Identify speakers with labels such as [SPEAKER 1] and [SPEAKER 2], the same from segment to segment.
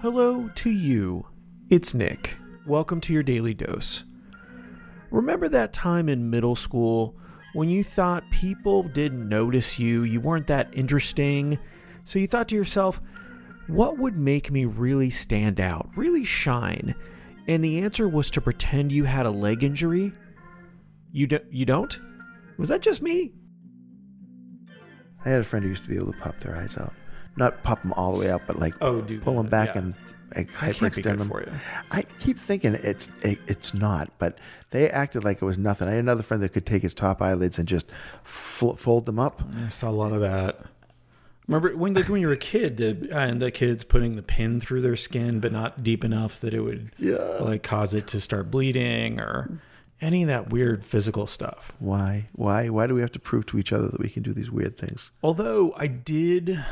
[SPEAKER 1] Hello to you. It's Nick. Welcome to your daily dose. Remember that time in middle school when you thought people didn't notice you, you weren't that interesting? So you thought to yourself, what would make me really stand out, really shine? And the answer was to pretend you had a leg injury? You, don't. you don't? Was that just me?
[SPEAKER 2] I had a friend who used to be able to pop their eyes out. Not pop them all the way out, but like
[SPEAKER 1] Oh, do
[SPEAKER 2] pull them back
[SPEAKER 1] yeah.
[SPEAKER 2] and like hyperextend them. I keep thinking it's it, it's not, but they acted like it was nothing. I had another friend that could take his top eyelids and just fl- fold them up.
[SPEAKER 1] I saw a lot of that. Remember when, like, when you were a kid, the, and the kids putting the pin through their skin, but not deep enough that it would
[SPEAKER 2] Yeah.
[SPEAKER 1] like cause it to start bleeding or any of that weird physical stuff.
[SPEAKER 2] Why? Why? Why do we have to prove to each other that we can do these weird things?
[SPEAKER 1] Although I did,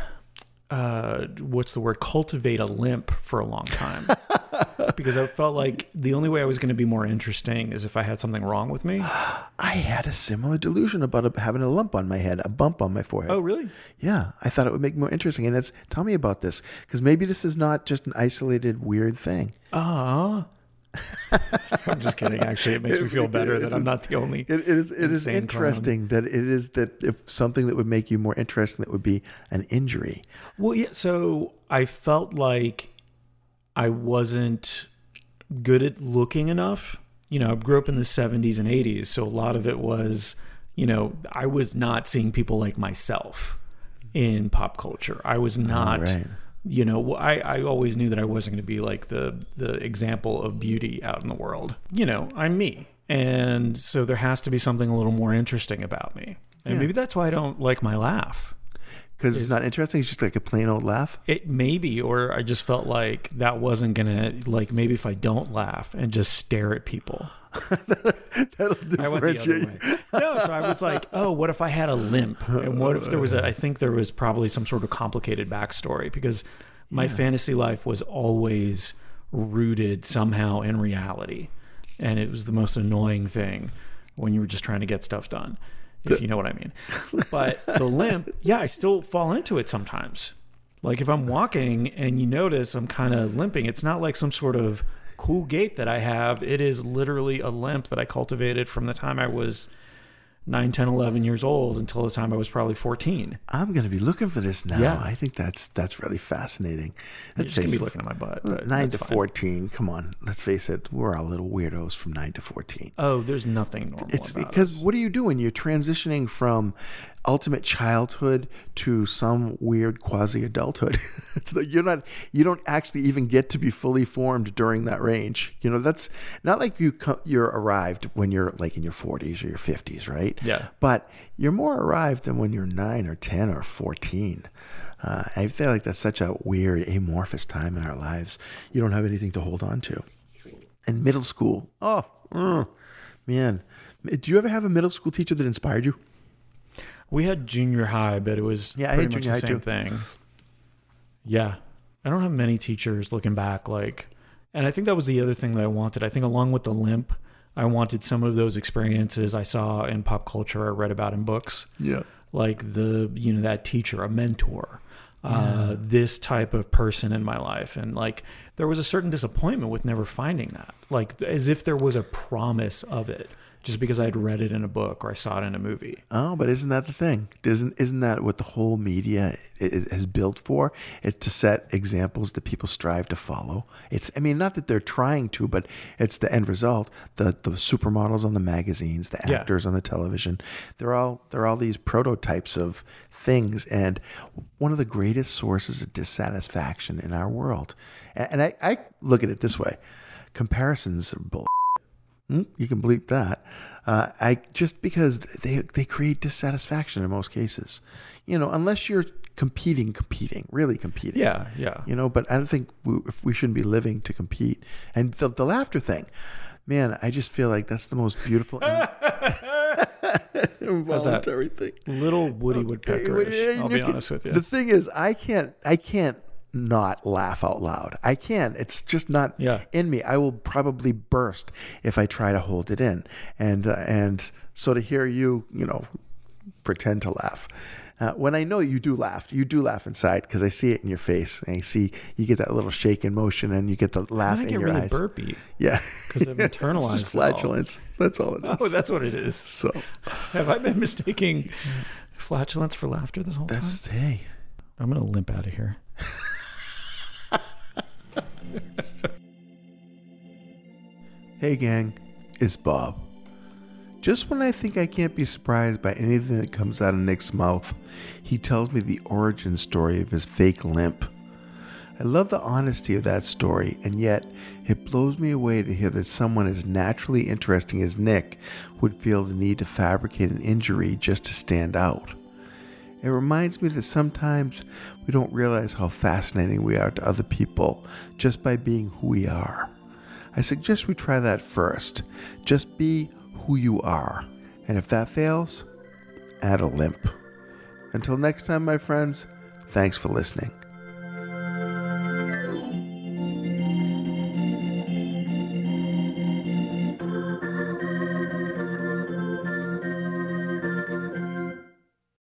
[SPEAKER 1] uh, what's the word? Cultivate a limp for a long time because I felt like the only way I was going to be more interesting is if I had something wrong with me.
[SPEAKER 2] I had a similar delusion about having a lump on my head, a bump on my forehead.
[SPEAKER 1] Oh, really?
[SPEAKER 2] Yeah, I thought it would make me more interesting. And it's tell me about this because maybe this is not just an isolated weird thing.
[SPEAKER 1] Ah. I'm just kidding. Actually, it makes me feel better that I'm not the only.
[SPEAKER 2] It, it is. It is
[SPEAKER 1] insane clown.
[SPEAKER 2] interesting that it is that if something that would make you more interesting that would be an injury.
[SPEAKER 1] Well, yeah. So I felt like I wasn't good at looking enough. You know, I grew up in the 70s and 80s, so a lot of it was, you know, I was not seeing people like myself in pop culture. I was oh, not.
[SPEAKER 2] right.
[SPEAKER 1] You know, I, I always knew that I wasn't going to be like the the example of beauty out in the world. You know, I'm me, and so there has to be something a little more interesting about me, and
[SPEAKER 2] Yeah.
[SPEAKER 1] maybe that's why I don't like my laugh.
[SPEAKER 2] Because it's not interesting. It's just like a plain old laugh.
[SPEAKER 1] It maybe, or I just felt like that wasn't gonna like maybe if I don't laugh and just stare at people.
[SPEAKER 2] That'll
[SPEAKER 1] I went the other
[SPEAKER 2] differentiate.
[SPEAKER 1] way. No, so I was like, oh, what if I had a limp? And what if there was a? I think there was probably some sort of complicated backstory because my fantasy life was always rooted somehow in reality, and it was the most annoying thing when you were just trying to get stuff done, if you know what I mean. But the limp, yeah, I still fall into it sometimes. Like if I'm walking and you notice I'm kind of limping, it's not like some sort of cool gait that I have. It is literally a limp that I cultivated from the time I was 9, 10, 11 years old until the time I was probably 14.
[SPEAKER 2] I'm going to be looking for this now.
[SPEAKER 1] Yeah.
[SPEAKER 2] I think that's that's really fascinating.
[SPEAKER 1] You're just going to be looking at my butt. But
[SPEAKER 2] Nine to
[SPEAKER 1] fine.
[SPEAKER 2] fourteen. Come on, let's face it. We're all little weirdos from nine to fourteen.
[SPEAKER 1] Oh, there's nothing normal
[SPEAKER 2] It's because
[SPEAKER 1] us.
[SPEAKER 2] what are you doing? You're transitioning from ultimate childhood to some weird quasi adulthood. it's like you're not you don't actually even get to be fully formed during that range. You know, that's not like you you're arrived when you're like in your 40s or your 50s, right?
[SPEAKER 1] Yeah.
[SPEAKER 2] But you're more arrived than when you're 9 or 10 or 14. Uh, I feel like that's such a weird amorphous time in our lives. You don't have anything to hold on to. And middle school. Oh, mm, man. Do you ever have a middle school teacher that inspired you?
[SPEAKER 1] We had junior high, but it was
[SPEAKER 2] Yeah,
[SPEAKER 1] pretty much the same
[SPEAKER 2] too.
[SPEAKER 1] thing. Yeah. I don't have many teachers looking back like and I think that was the other thing that I wanted. I think along with the limp, I wanted some of those experiences I saw in pop culture I read about in books.
[SPEAKER 2] Yeah.
[SPEAKER 1] Like the you know, that teacher, a mentor. Uh, this type of person in my life and like there was a certain disappointment with never finding that like as if there was a promise of it just because i'd read it in a book or i saw it in a movie
[SPEAKER 2] Oh, but isn't that the thing? Isn't isn't that what the whole media is built for? It's to set examples that people strive to follow. It's I mean, not that they're trying to, but it's the end result. The the supermodels on the magazines, the
[SPEAKER 1] Yeah.
[SPEAKER 2] actors on the television, they're all they're all these prototypes of things. And one of the greatest sources of dissatisfaction in our world, a- and I, I look at it this way: comparisons are bull. Hmm, you can bleep that. Uh, I just because they they create dissatisfaction in most cases. You know, unless you're competing, competing, really competing.
[SPEAKER 1] yeah yeah
[SPEAKER 2] You know, but I don't think we, we shouldn't be living to compete. And the, the laughter thing, man, I just feel like that's the most beautiful involuntary thing.
[SPEAKER 1] little Woody Woodpeckerish. I'll be honest with you.
[SPEAKER 2] The thing is, I can't, I can't not laugh out loud. I can't. It's just not
[SPEAKER 1] Yeah.
[SPEAKER 2] in me. I will probably burst if I try to hold it in. And uh, and so to hear you, you know, pretend to laugh, Uh, when I know you do laugh, you do laugh inside because I see it in your face. And I see you get that little shake in motion and you get the laugh in your
[SPEAKER 1] really
[SPEAKER 2] eyes.
[SPEAKER 1] burpy.
[SPEAKER 2] Yeah.
[SPEAKER 1] 'Cause I've internalized
[SPEAKER 2] it's
[SPEAKER 1] it
[SPEAKER 2] just
[SPEAKER 1] all.
[SPEAKER 2] flatulence. That's all it is.
[SPEAKER 1] Oh, that's what it is.
[SPEAKER 2] so
[SPEAKER 1] Have I been mistaking flatulence for laughter this whole time?
[SPEAKER 2] that's, hey.
[SPEAKER 1] I'm gonna limp out of here.
[SPEAKER 2] Hey, gang, it's Bob. Just when I think I can't be surprised by anything that comes out of Nick's mouth, he tells me the origin story of his fake limp. I love the honesty of that story, and yet it blows me away to hear that someone as naturally interesting as Nick would feel the need to fabricate an injury just to stand out. It reminds me that sometimes we don't realize how fascinating we are to other people just by being who we are. I suggest we try that first. Just be who you are. And if that fails, add a limp. Until next time, my friends, thanks for listening.